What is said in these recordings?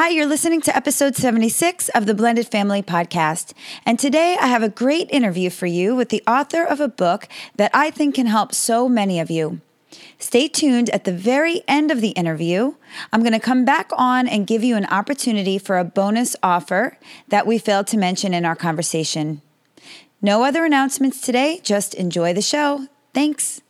Hi, you're listening to episode 76 of the Blended Family Podcast. And today I have a great interview for you with the author of a book that I think can help so many of you. Stay tuned at the very end of the interview. I'm going to come back on and give you an opportunity for a bonus offer that we failed to mention in our conversation. No other announcements today, just enjoy the show. Thanks.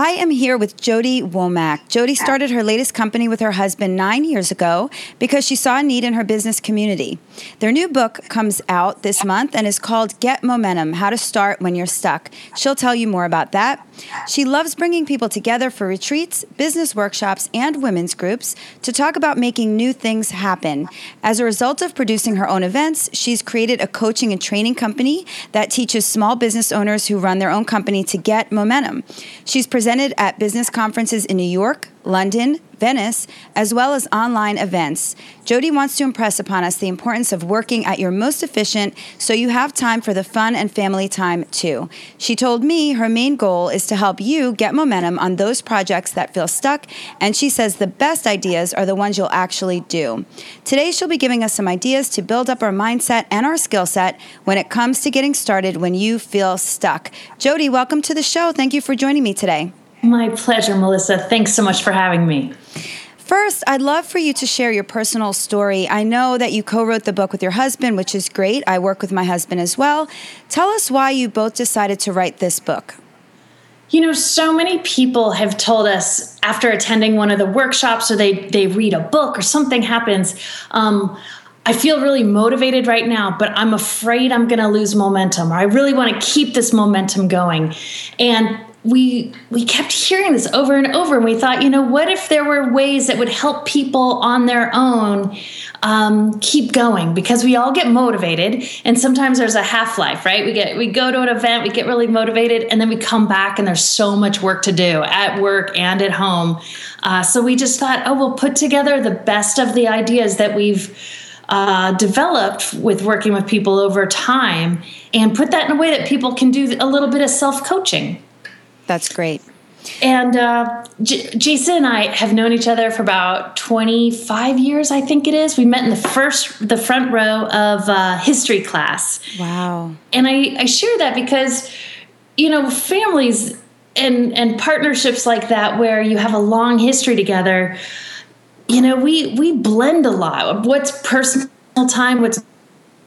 I am here with Jodi Womack. Jodi started her latest company with her husband nine years ago because she saw a need in her business community. Their new book comes out this month and is called Get Momentum How to Start When You're Stuck. She'll tell you more about that. She loves bringing people together for retreats, business workshops, and women's groups to talk about making new things happen. As a result of producing her own events, she's created a coaching and training company that teaches small business owners who run their own company to get momentum. She's presented at business conferences in New York, London, Venice, as well as online events. Jodi wants to impress upon us the importance of working at your most efficient so you have time for the fun and family time too. She told me her main goal is to help you get momentum on those projects that feel stuck, and she says the best ideas are the ones you'll actually do. Today, she'll be giving us some ideas to build up our mindset and our skill set when it comes to getting started when you feel stuck. Jodi, welcome to the show. Thank you for joining me today. My pleasure, Melissa. Thanks so much for having me. First, I'd love for you to share your personal story. I know that you co wrote the book with your husband, which is great. I work with my husband as well. Tell us why you both decided to write this book. You know, so many people have told us after attending one of the workshops or they, they read a book or something happens, um, I feel really motivated right now, but I'm afraid I'm going to lose momentum, or I really want to keep this momentum going. And we we kept hearing this over and over and we thought you know what if there were ways that would help people on their own um, keep going? Because we all get motivated and sometimes there's a half-life right? We get we go to an event we get really motivated and then we come back and there's so much work to do at work and at home. Uh, so we just thought oh we'll put together the best of the ideas that we've uh, developed with working with people over time and put that in a way that people can do a little bit of self-coaching that's great. And uh, J- Jason and I have known each other for about 25 years, I think it is. We met in the first, the front row of uh, history class. Wow. And I, I share that because, you know, families and, and partnerships like that, where you have a long history together, you know, we, we blend a lot. What's personal time, what's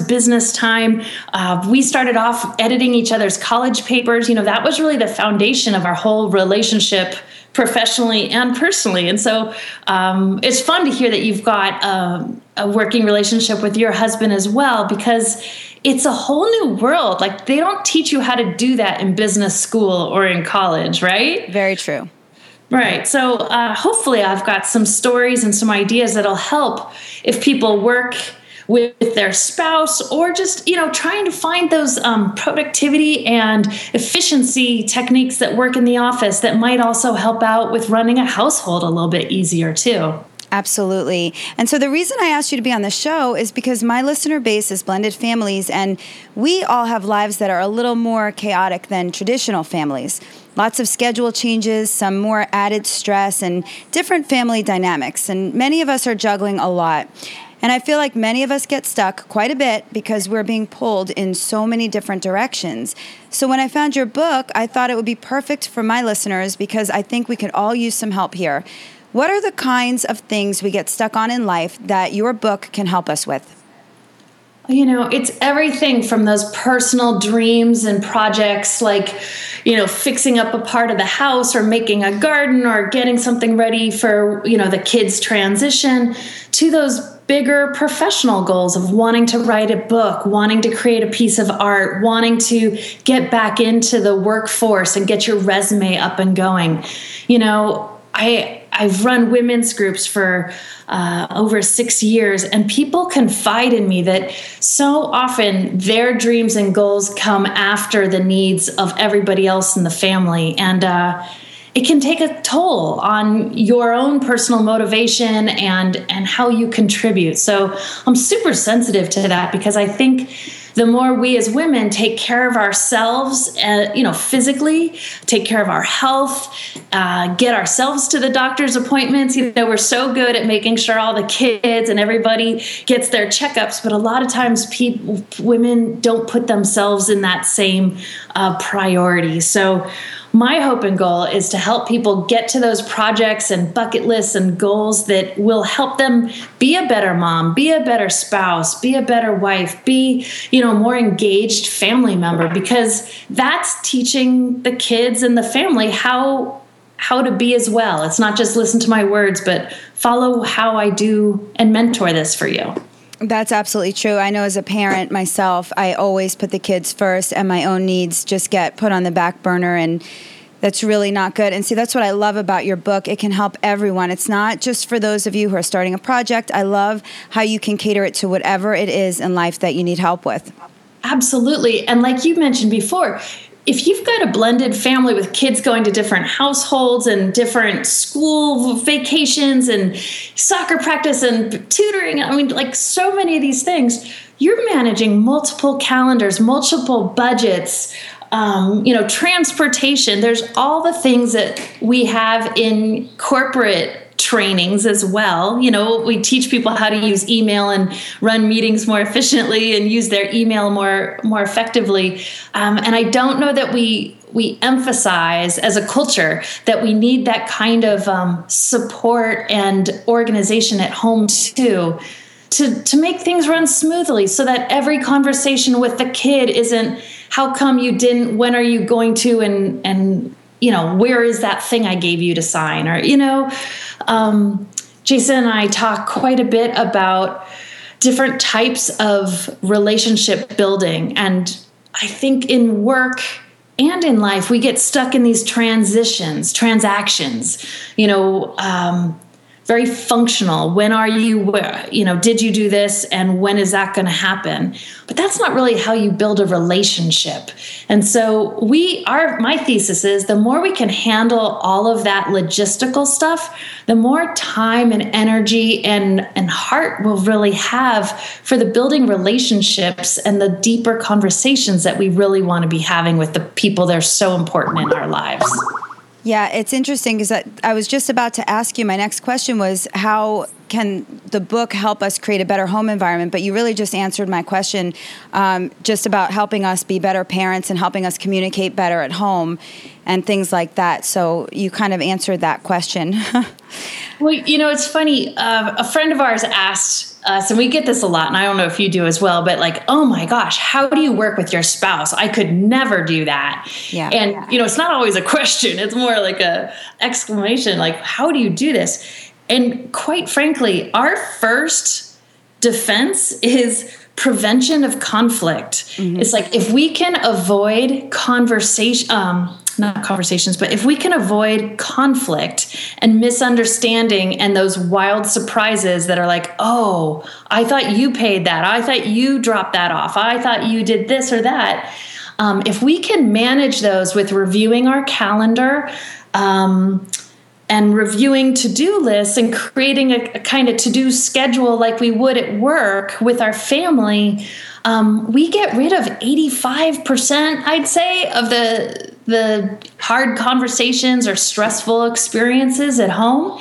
business time. Uh, we started off editing each other's college papers. You know, that was really the foundation of our whole relationship professionally and personally. And so um, it's fun to hear that you've got um, a working relationship with your husband as well because it's a whole new world. Like they don't teach you how to do that in business school or in college, right? Very true. Right. So uh, hopefully, I've got some stories and some ideas that'll help if people work with their spouse or just you know trying to find those um, productivity and efficiency techniques that work in the office that might also help out with running a household a little bit easier too Absolutely. And so the reason I asked you to be on the show is because my listener base is blended families, and we all have lives that are a little more chaotic than traditional families. Lots of schedule changes, some more added stress, and different family dynamics. And many of us are juggling a lot. And I feel like many of us get stuck quite a bit because we're being pulled in so many different directions. So when I found your book, I thought it would be perfect for my listeners because I think we could all use some help here. What are the kinds of things we get stuck on in life that your book can help us with? You know, it's everything from those personal dreams and projects like, you know, fixing up a part of the house or making a garden or getting something ready for, you know, the kids' transition to those bigger professional goals of wanting to write a book, wanting to create a piece of art, wanting to get back into the workforce and get your resume up and going. You know, I I've run women's groups for uh, over six years, and people confide in me that so often their dreams and goals come after the needs of everybody else in the family. And uh, it can take a toll on your own personal motivation and and how you contribute so i'm super sensitive to that because i think the more we as women take care of ourselves, uh, you know, physically, take care of our health, uh, get ourselves to the doctor's appointments. You know, we're so good at making sure all the kids and everybody gets their checkups, but a lot of times people, women don't put themselves in that same uh, priority. So my hope and goal is to help people get to those projects and bucket lists and goals that will help them be a better mom, be a better spouse, be a better wife, be, you know, more engaged family member because that's teaching the kids and the family how how to be as well. It's not just listen to my words, but follow how I do and mentor this for you. That's absolutely true. I know as a parent myself, I always put the kids first and my own needs just get put on the back burner and that's really not good. And see, that's what I love about your book. It can help everyone. It's not just for those of you who are starting a project. I love how you can cater it to whatever it is in life that you need help with. Absolutely. And like you mentioned before, if you've got a blended family with kids going to different households and different school vacations and soccer practice and tutoring, I mean, like so many of these things, you're managing multiple calendars, multiple budgets, um, you know, transportation. There's all the things that we have in corporate trainings as well. You know, we teach people how to use email and run meetings more efficiently and use their email more more effectively. Um, and I don't know that we we emphasize as a culture that we need that kind of um, support and organization at home too. To, to make things run smoothly so that every conversation with the kid isn't how come you didn't when are you going to and and you know where is that thing i gave you to sign or you know um, Jason and I talk quite a bit about different types of relationship building. And I think in work and in life, we get stuck in these transitions, transactions, you know, um, very functional. When are you, you know, did you do this and when is that going to happen? But that's not really how you build a relationship. And so we are, my thesis is the more we can handle all of that logistical stuff, the more time and energy and, and heart we'll really have for the building relationships and the deeper conversations that we really want to be having with the people that are so important in our lives. Yeah, it's interesting because I was just about to ask you. My next question was how can the book help us create a better home environment? But you really just answered my question, um, just about helping us be better parents and helping us communicate better at home and things like that. So you kind of answered that question. well, you know, it's funny. Uh, a friend of ours asked us, and we get this a lot, and I don't know if you do as well, but like, oh my gosh, how do you work with your spouse? I could never do that. Yeah. And yeah. you know, it's not always a question; it's more like a exclamation, like, how do you do this? And quite frankly, our first defense is prevention of conflict. Mm-hmm. It's like if we can avoid conversation, um, not conversations, but if we can avoid conflict and misunderstanding and those wild surprises that are like, oh, I thought you paid that. I thought you dropped that off. I thought you did this or that. Um, if we can manage those with reviewing our calendar, um, and reviewing to do lists and creating a, a kind of to do schedule like we would at work with our family, um, we get rid of 85%, I'd say, of the, the hard conversations or stressful experiences at home.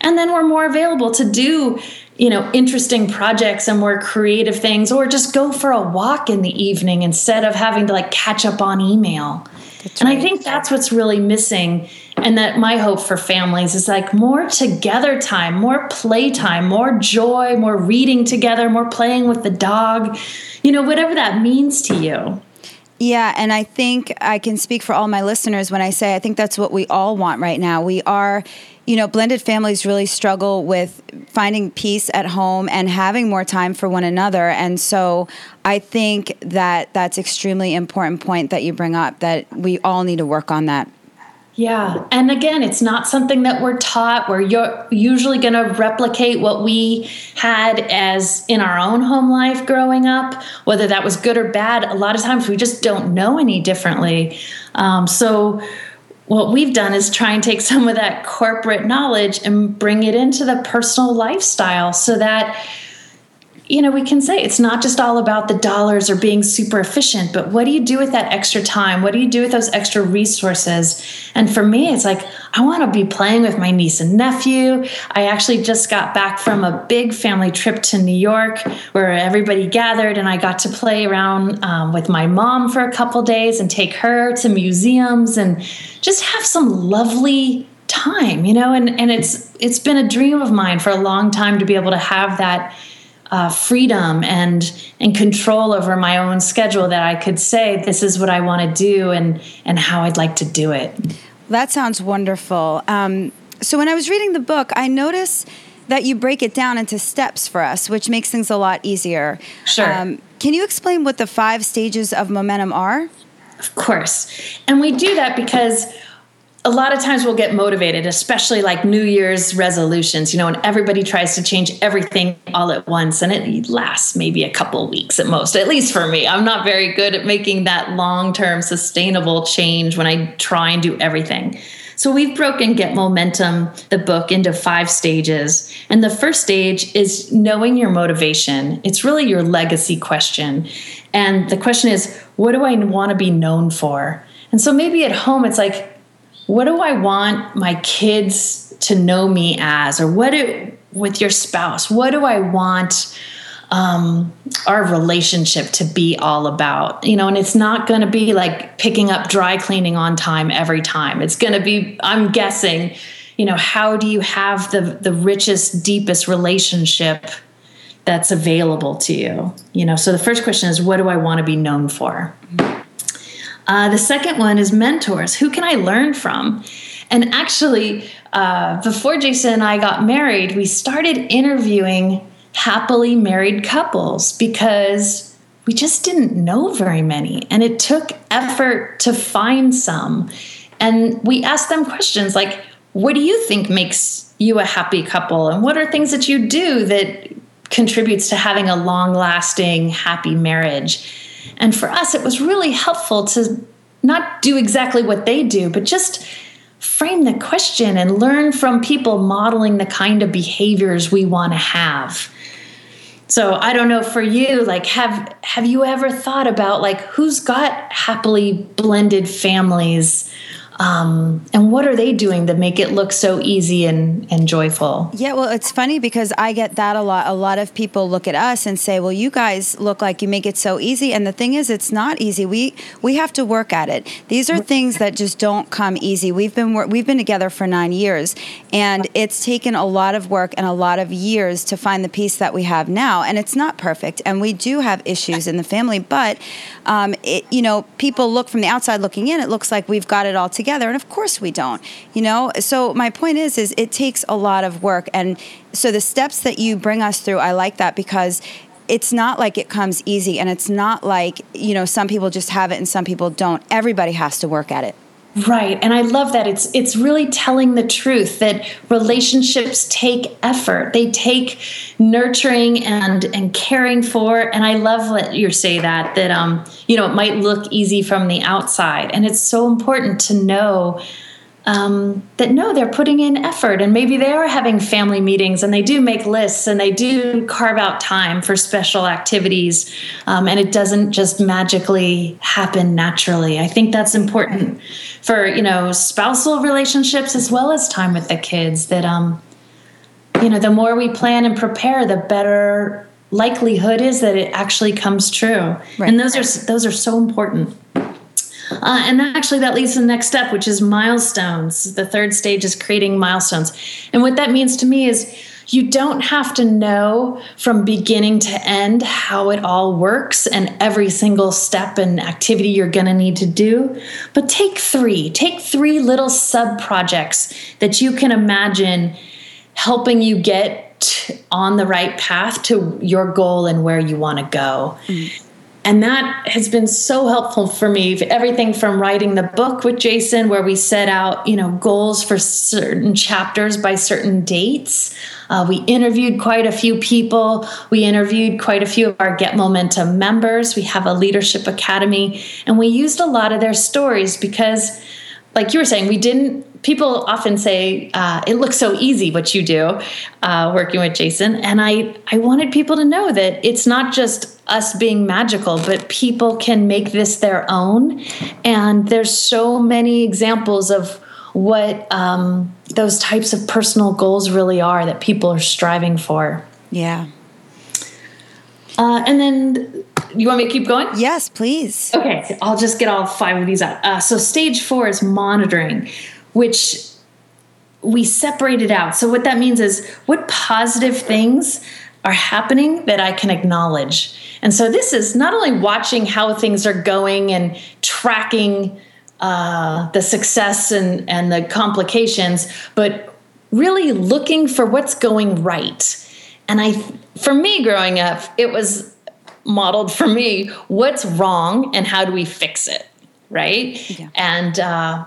And then we're more available to do you know interesting projects and more creative things or just go for a walk in the evening instead of having to like catch up on email that's and right. I think that's what's really missing. And that my hope for families is like more together time, more play time, more joy, more reading together, more playing with the dog, you know, whatever that means to you. Yeah, and I think I can speak for all my listeners when I say I think that's what we all want right now. We are you know, blended families really struggle with finding peace at home and having more time for one another. And so I think that that's extremely important point that you bring up that we all need to work on that. Yeah. And again, it's not something that we're taught. We're usually going to replicate what we had as in our own home life growing up, whether that was good or bad. A lot of times we just don't know any differently. Um, so, what we've done is try and take some of that corporate knowledge and bring it into the personal lifestyle so that you know, we can say it's not just all about the dollars or being super efficient, but what do you do with that extra time? What do you do with those extra resources? And for me, it's like, I want to be playing with my niece and nephew. I actually just got back from a big family trip to New York where everybody gathered and I got to play around um, with my mom for a couple days and take her to museums and just have some lovely time, you know, and, and it's it's been a dream of mine for a long time to be able to have that uh, freedom and and control over my own schedule that I could say this is what I want to do and and how I'd like to do it. That sounds wonderful. Um, so when I was reading the book, I noticed that you break it down into steps for us, which makes things a lot easier. Sure. Um, can you explain what the five stages of momentum are? Of course. And we do that because a lot of times we'll get motivated, especially like New Year's resolutions, you know, and everybody tries to change everything all at once. And it lasts maybe a couple weeks at most, at least for me. I'm not very good at making that long term sustainable change when I try and do everything. So we've broken Get Momentum, the book, into five stages. And the first stage is knowing your motivation. It's really your legacy question. And the question is, what do I want to be known for? And so maybe at home, it's like, what do I want my kids to know me as? Or what do, with your spouse, what do I want um, our relationship to be all about? You know, and it's not going to be like picking up dry cleaning on time every time. It's going to be, I'm guessing, you know, how do you have the the richest, deepest relationship that's available to you? You know, so the first question is, what do I want to be known for? Uh, the second one is mentors. Who can I learn from? And actually, uh, before Jason and I got married, we started interviewing happily married couples because we just didn't know very many. And it took effort to find some. And we asked them questions like, what do you think makes you a happy couple? And what are things that you do that contributes to having a long lasting, happy marriage? And for us, it was really helpful to not do exactly what they do, but just frame the question and learn from people modeling the kind of behaviors we want to have. So I don't know for you like have have you ever thought about like who's got happily blended families um, and what are they doing to make it look so easy and, and joyful? Yeah, well, it's funny because I get that a lot. A lot of people look at us and say, "Well, you guys look like you make it so easy." And the thing is, it's not easy. We we have to work at it. These are things that just don't come easy. We've been we've been together for nine years, and it's taken a lot of work and a lot of years to find the peace that we have now. And it's not perfect, and we do have issues in the family. But um, it, you know, people look from the outside looking in. It looks like we've got it all together together and of course we don't you know? So my point is is it takes a lot of work and so the steps that you bring us through i like that because it's not like it comes easy and it's not like you know some people just have it and some people don't. Everybody has to work at it Right. And I love that. It's it's really telling the truth that relationships take effort. They take nurturing and and caring for. And I love that you say that that um, you know, it might look easy from the outside. And it's so important to know um, that no, they're putting in effort and maybe they are having family meetings and they do make lists and they do carve out time for special activities um, and it doesn't just magically happen naturally. I think that's important for you know spousal relationships as well as time with the kids. That um, you know, the more we plan and prepare, the better likelihood is that it actually comes true. Right. And those are those are so important. Uh, and actually, that leads to the next step, which is milestones. The third stage is creating milestones. And what that means to me is you don't have to know from beginning to end how it all works and every single step and activity you're going to need to do, but take three. Take three little sub projects that you can imagine helping you get on the right path to your goal and where you want to go. Mm. And that has been so helpful for me. Everything from writing the book with jason where we set out you know goals for certain chapters by certain dates. Uh, we interviewed quite a few people. We interviewed quite a few of our get momentum members. We have a leadership academy. And we used a lot of their stories because like you were saying we didn't people often say uh, it looks so easy what you do uh, working with jason and i i wanted people to know that it's not just us being magical but people can make this their own and there's so many examples of what um, those types of personal goals really are that people are striving for yeah uh, and then you want me to keep going? Yes, please. Okay, I'll just get all five of these out. Uh, so, stage four is monitoring which we separated out. So, what that means is what positive things are happening that I can acknowledge. And so, this is not only watching how things are going and tracking uh, the success and, and the complications, but really looking for what's going right. And I, for me growing up, it was modeled for me what's wrong and how do we fix it, right? Yeah. And uh,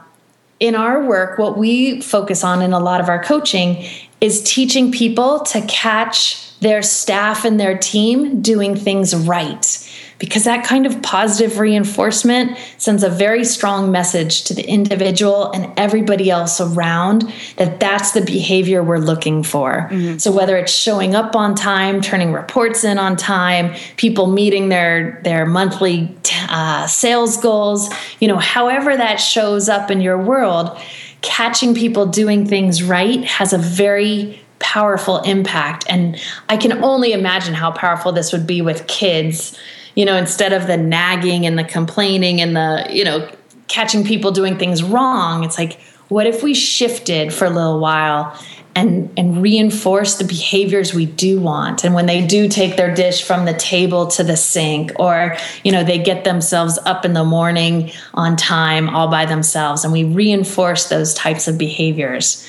in our work, what we focus on in a lot of our coaching is teaching people to catch their staff and their team doing things right because that kind of positive reinforcement sends a very strong message to the individual and everybody else around that that's the behavior we're looking for. Mm-hmm. So whether it's showing up on time, turning reports in on time, people meeting their their monthly uh, sales goals, you know, however that shows up in your world, catching people doing things right has a very powerful impact and i can only imagine how powerful this would be with kids you know, instead of the nagging and the complaining and the, you know, catching people doing things wrong, it's like, what if we shifted for a little while and and reinforce the behaviors we do want? And when they do take their dish from the table to the sink or you know they get themselves up in the morning on time all by themselves and we reinforce those types of behaviors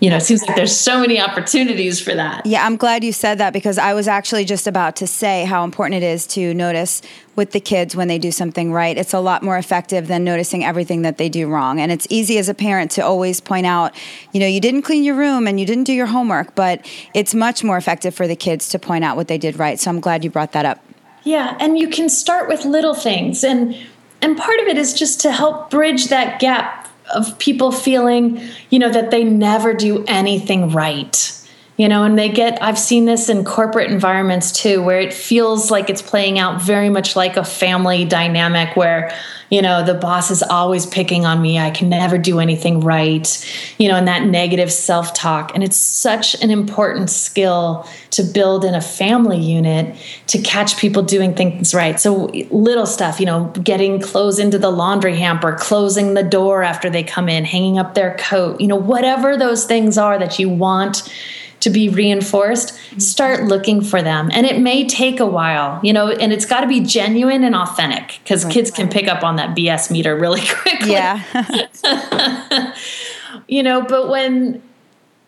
you know, it seems like there's so many opportunities for that. Yeah, I'm glad you said that because I was actually just about to say how important it is to notice with the kids when they do something right. It's a lot more effective than noticing everything that they do wrong. And it's easy as a parent to always point out, you know, you didn't clean your room and you didn't do your homework, but it's much more effective for the kids to point out what they did right. So I'm glad you brought that up. Yeah, and you can start with little things and and part of it is just to help bridge that gap of people feeling, you know, that they never do anything right. You know, and they get, I've seen this in corporate environments too, where it feels like it's playing out very much like a family dynamic where, you know, the boss is always picking on me. I can never do anything right, you know, and that negative self talk. And it's such an important skill to build in a family unit to catch people doing things right. So, little stuff, you know, getting clothes into the laundry hamper, closing the door after they come in, hanging up their coat, you know, whatever those things are that you want to be reinforced, start looking for them. And it may take a while, you know, and it's got to be genuine and authentic because right. kids can pick up on that BS meter really quickly. Yeah. you know, but when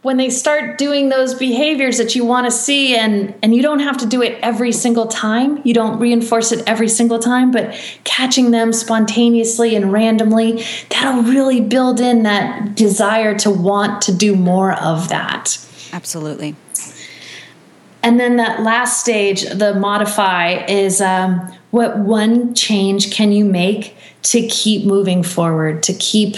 when they start doing those behaviors that you want to see and and you don't have to do it every single time you don't reinforce it every single time but catching them spontaneously and randomly that'll really build in that desire to want to do more of that Absolutely. And then that last stage, the modify, is um, what one change can you make to keep moving forward, to keep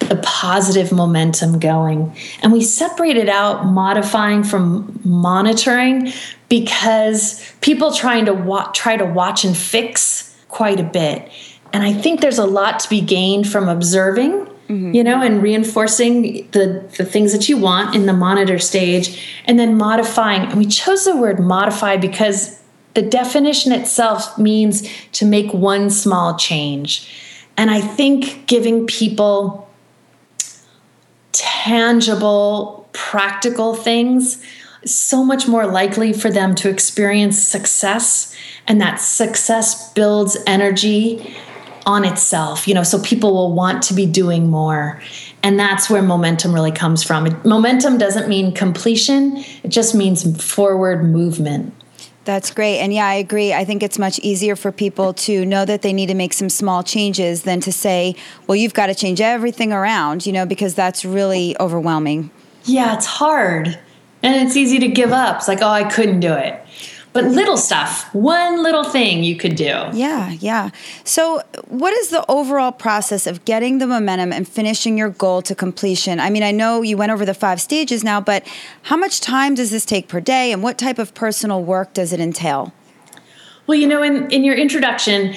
the positive momentum going. And we separated out modifying from monitoring because people trying to wa- try to watch and fix quite a bit. And I think there's a lot to be gained from observing mm-hmm. you know, and reinforcing the, the things that you want in the monitor stage and then modifying. And we chose the word modify because the definition itself means to make one small change. And I think giving people tangible, practical things so much more likely for them to experience success and that success builds energy on itself, you know, so people will want to be doing more. And that's where momentum really comes from. Momentum doesn't mean completion, it just means forward movement. That's great. And yeah, I agree. I think it's much easier for people to know that they need to make some small changes than to say, well, you've got to change everything around, you know, because that's really overwhelming. Yeah, it's hard. And it's easy to give up. It's like, oh, I couldn't do it. But little stuff, one little thing you could do. Yeah, yeah. So, what is the overall process of getting the momentum and finishing your goal to completion? I mean, I know you went over the five stages now, but how much time does this take per day and what type of personal work does it entail? Well, you know, in, in your introduction,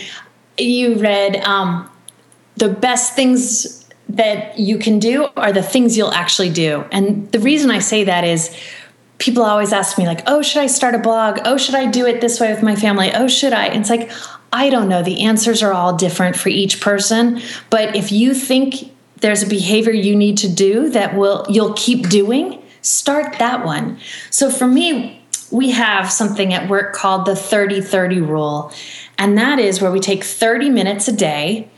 you read um, the best things that you can do are the things you'll actually do. And the reason I say that is people always ask me like oh should i start a blog? Oh should i do it this way with my family? Oh should i? And it's like i don't know. The answers are all different for each person. But if you think there's a behavior you need to do that will you'll keep doing start that one. So for me we have something at work called the 30 30 rule. And that is where we take 30 minutes a day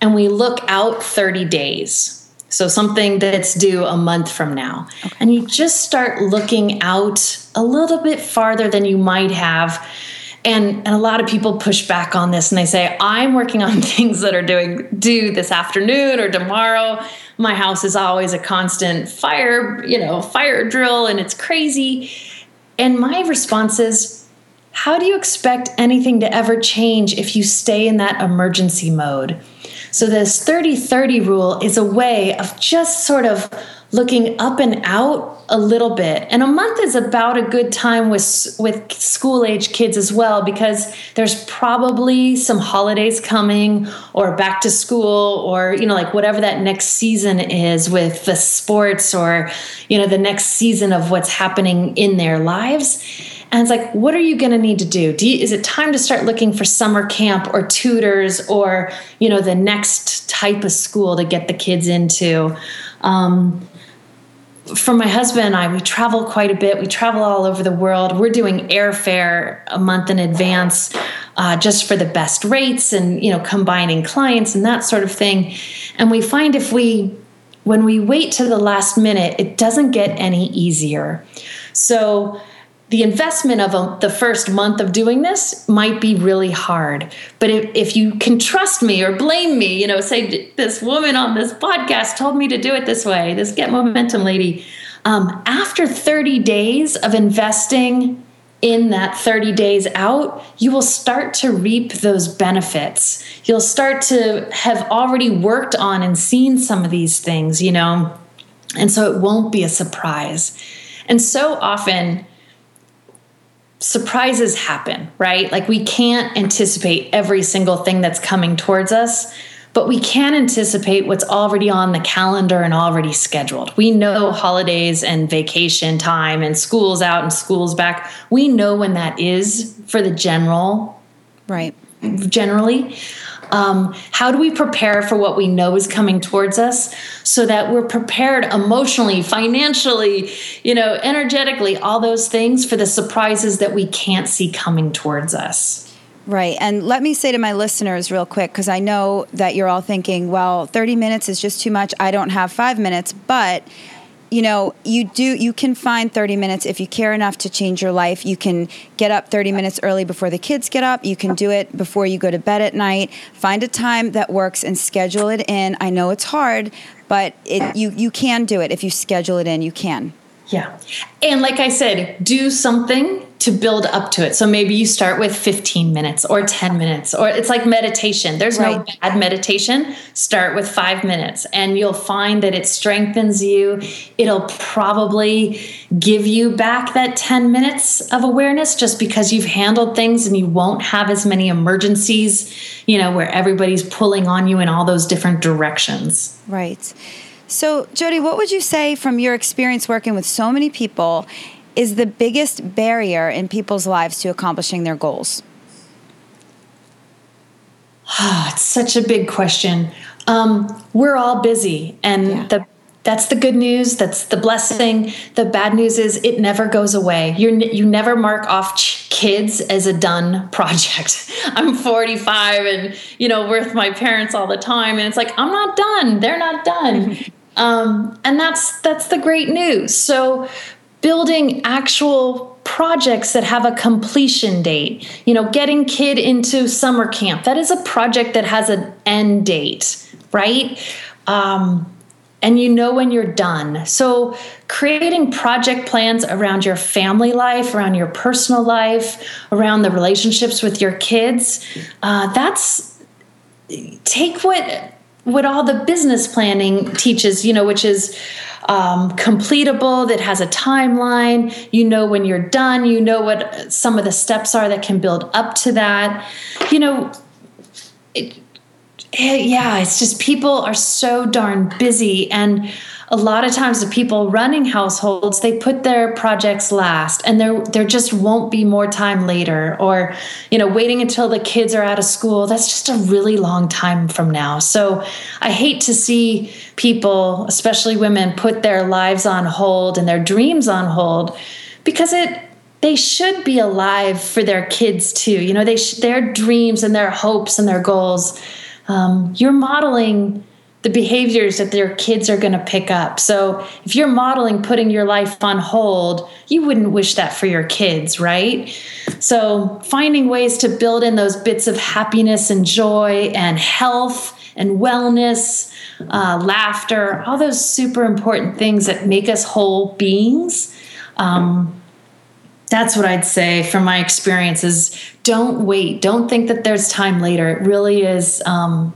and we look out 30 days so something that's due a month from now. Okay. And you just start looking out a little bit farther than you might have. And, and a lot of people push back on this and they say, I'm working on things that are doing due this afternoon or tomorrow. My house is always a constant fire, you know, fire drill and it's crazy. And my response is, how do you expect anything to ever change if you stay in that emergency mode? So, this 30 30 rule is a way of just sort of looking up and out a little bit. And a month is about a good time with with school age kids as well because there's probably some holidays coming or back to school or you know like whatever that next season is with the sports or you know the next season of what's happening in their lives. And it's like, what are you going to need to do? do you, is it time to start looking for summer camp or tutors or, you know, the next type of school to get the kids into? Um, for my husband and I, we travel quite a bit. We travel all over the world. We're doing airfare a month in advance uh, just for the best rates and, you know, combining clients and that sort of thing. And we find if we, when we wait to the last minute, it doesn't get any easier. So, the investment of a, the first month of doing this might be really hard. But if, if you can trust me or blame me, you know, say this woman on this podcast told me to do it this way, this Get Momentum lady. Um, after 30 days of investing in that 30 days out, you will start to reap those benefits. You'll start to have already worked on and seen some of these things, you know, and so it won't be a surprise. And so often, surprises happen, right? Like we can't anticipate every single thing that's coming towards us, but we can anticipate what's already on the calendar and already scheduled. We know holidays and vacation time and schools out and schools back. We know when that is for the general, right? Generally. Um, how do we prepare for what we know is coming towards us so that we're prepared emotionally, financially, you know, energetically, all those things for the surprises that we can't see coming towards us? Right. And let me say to my listeners real quick, because I know that you're all thinking, well, 30 minutes is just too much. I don't have five minutes. But you know, you do you can find 30 minutes if you care enough to change your life. You can get up 30 minutes early before the kids get up. You can do it before you go to bed at night. Find a time that works and schedule it in. I know it's hard, but it you you can do it if you schedule it in. You can. Yeah. And like I said, do something to build up to it. So maybe you start with 15 minutes or 10 minutes, or it's like meditation. There's right. no bad meditation. Start with five minutes, and you'll find that it strengthens you. It'll probably give you back that 10 minutes of awareness just because you've handled things and you won't have as many emergencies, you know, where everybody's pulling on you in all those different directions. Right. So, Jodi, what would you say from your experience working with so many people is the biggest barrier in people's lives to accomplishing their goals? it's such a big question. Um, we're all busy, and yeah. the that's the good news. That's the blessing. The bad news is it never goes away. You you never mark off ch- kids as a done project. I'm 45 and you know with my parents all the time, and it's like I'm not done. They're not done. um, and that's that's the great news. So building actual projects that have a completion date. You know, getting kid into summer camp, that is a project that has an end date, right? Um, and you know when you're done. So, creating project plans around your family life, around your personal life, around the relationships with your kids, uh, that's take what what all the business planning teaches, you know, which is um, completable, that has a timeline. You know when you're done. You know what some of the steps are that can build up to that. You know, it, yeah, it's just people are so darn busy and a lot of times the people running households they put their projects last and there there just won't be more time later or you know waiting until the kids are out of school. That's just a really long time from now. So i hate to see people especially women put their lives on hold and their dreams on hold because it they should be alive for their kids too. You know they sh- their dreams and their hopes and their goals. Um, you're modeling the behaviors that their kids are going to pick up. So if you're modeling putting your life on hold, you wouldn't wish that for your kids, right? So finding ways to build in those bits of happiness and joy and health and wellness, uh, laughter, all those super important things that make us whole beings. Um, that's what I'd say from my experiences. Don't wait. Don't think that there's time later. It really is um,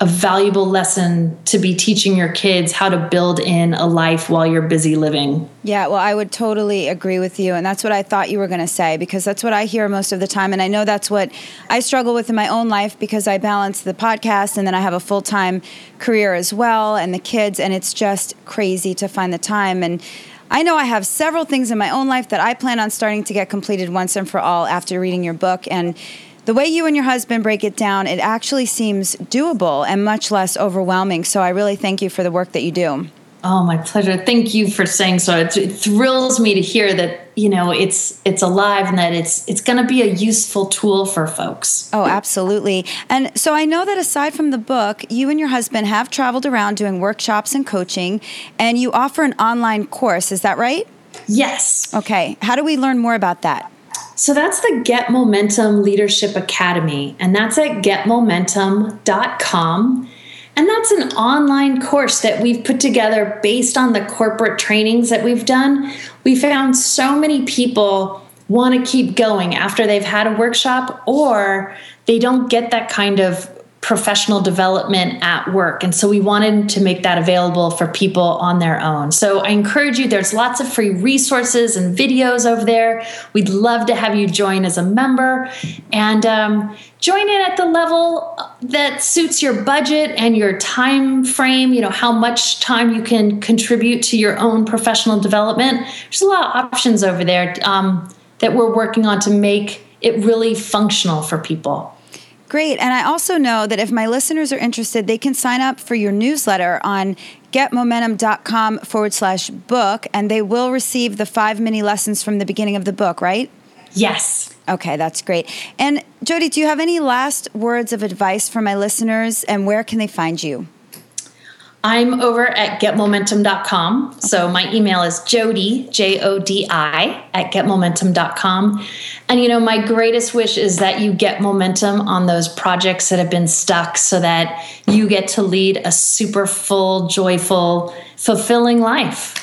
a valuable lesson to be teaching your kids how to build in a life while you're busy living. Yeah, well, I would totally agree with you. And that's what I thought you were going to say because that's what I hear most of the time. And I know that's what I struggle with in my own life because I balance the podcast and then I have a full time career as well and the kids. And it's just crazy to find the time. And I know I have several things in my own life that I plan on starting to get completed once and for all after reading your book. And the way you and your husband break it down, it actually seems doable and much less overwhelming. So I really thank you for the work that you do. Oh, my pleasure. Thank you for saying so. It, it thrills me to hear that you know it's it's alive and that it's it's going to be a useful tool for folks. Oh, absolutely. And so I know that aside from the book, you and your husband have traveled around doing workshops and coaching, and you offer an online course. Is that right? Yes. Okay. How do we learn more about that? So that's the Get Momentum Leadership Academy, and that's at getmomentum.com. And that's an online course that we've put together based on the corporate trainings that we've done. We found so many people want to keep going after they've had a workshop or they don't get that kind of professional development at work. And so we wanted to make that available for people on their own. So I encourage you, there's lots of free resources and videos over there. We'd love to have you join as a member and um, join in at the level that suits your budget and your time frame, you know, how much time you can contribute to your own professional development. There's a lot of options over there um, that we're working on to make it really functional for people. Great. And I also know that if my listeners are interested, they can sign up for your newsletter on getmomentum.com forward slash book, and they will receive the five mini lessons from the beginning of the book, right? Yes. Okay, that's great. And Jodi, do you have any last words of advice for my listeners, and where can they find you? I'm over at getmomentum.com. So my email is Jodi, J O D I, at getmomentum.com. And you know, my greatest wish is that you get momentum on those projects that have been stuck so that you get to lead a super full, joyful, fulfilling life.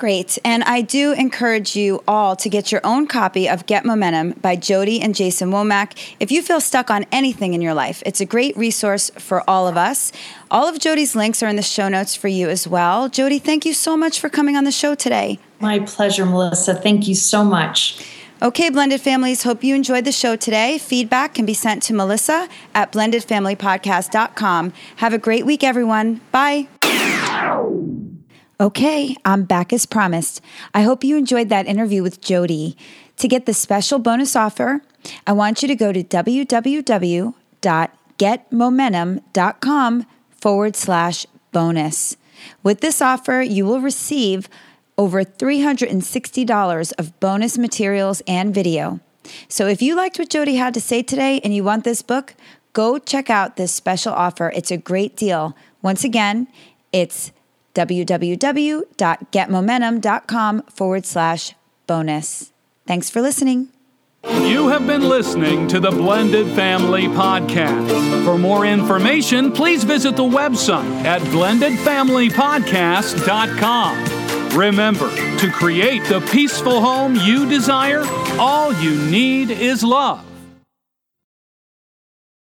Great. And I do encourage you all to get your own copy of Get Momentum by Jodi and Jason Womack. If you feel stuck on anything in your life, it's a great resource for all of us. All of Jodi's links are in the show notes for you as well. Jodi, thank you so much for coming on the show today. My pleasure, Melissa. Thank you so much. Okay, blended families, hope you enjoyed the show today. Feedback can be sent to Melissa at blendedfamilypodcast.com. Have a great week, everyone. Bye. Okay, I'm back as promised. I hope you enjoyed that interview with Jodi. To get the special bonus offer, I want you to go to www.getmomentum.com forward slash bonus. With this offer, you will receive over $360 of bonus materials and video. So if you liked what Jodi had to say today and you want this book, go check out this special offer. It's a great deal. Once again, it's www.getmomentum.com forward slash bonus. Thanks for listening. You have been listening to the Blended Family Podcast. For more information, please visit the website at blendedfamilypodcast.com. Remember, to create the peaceful home you desire, all you need is love.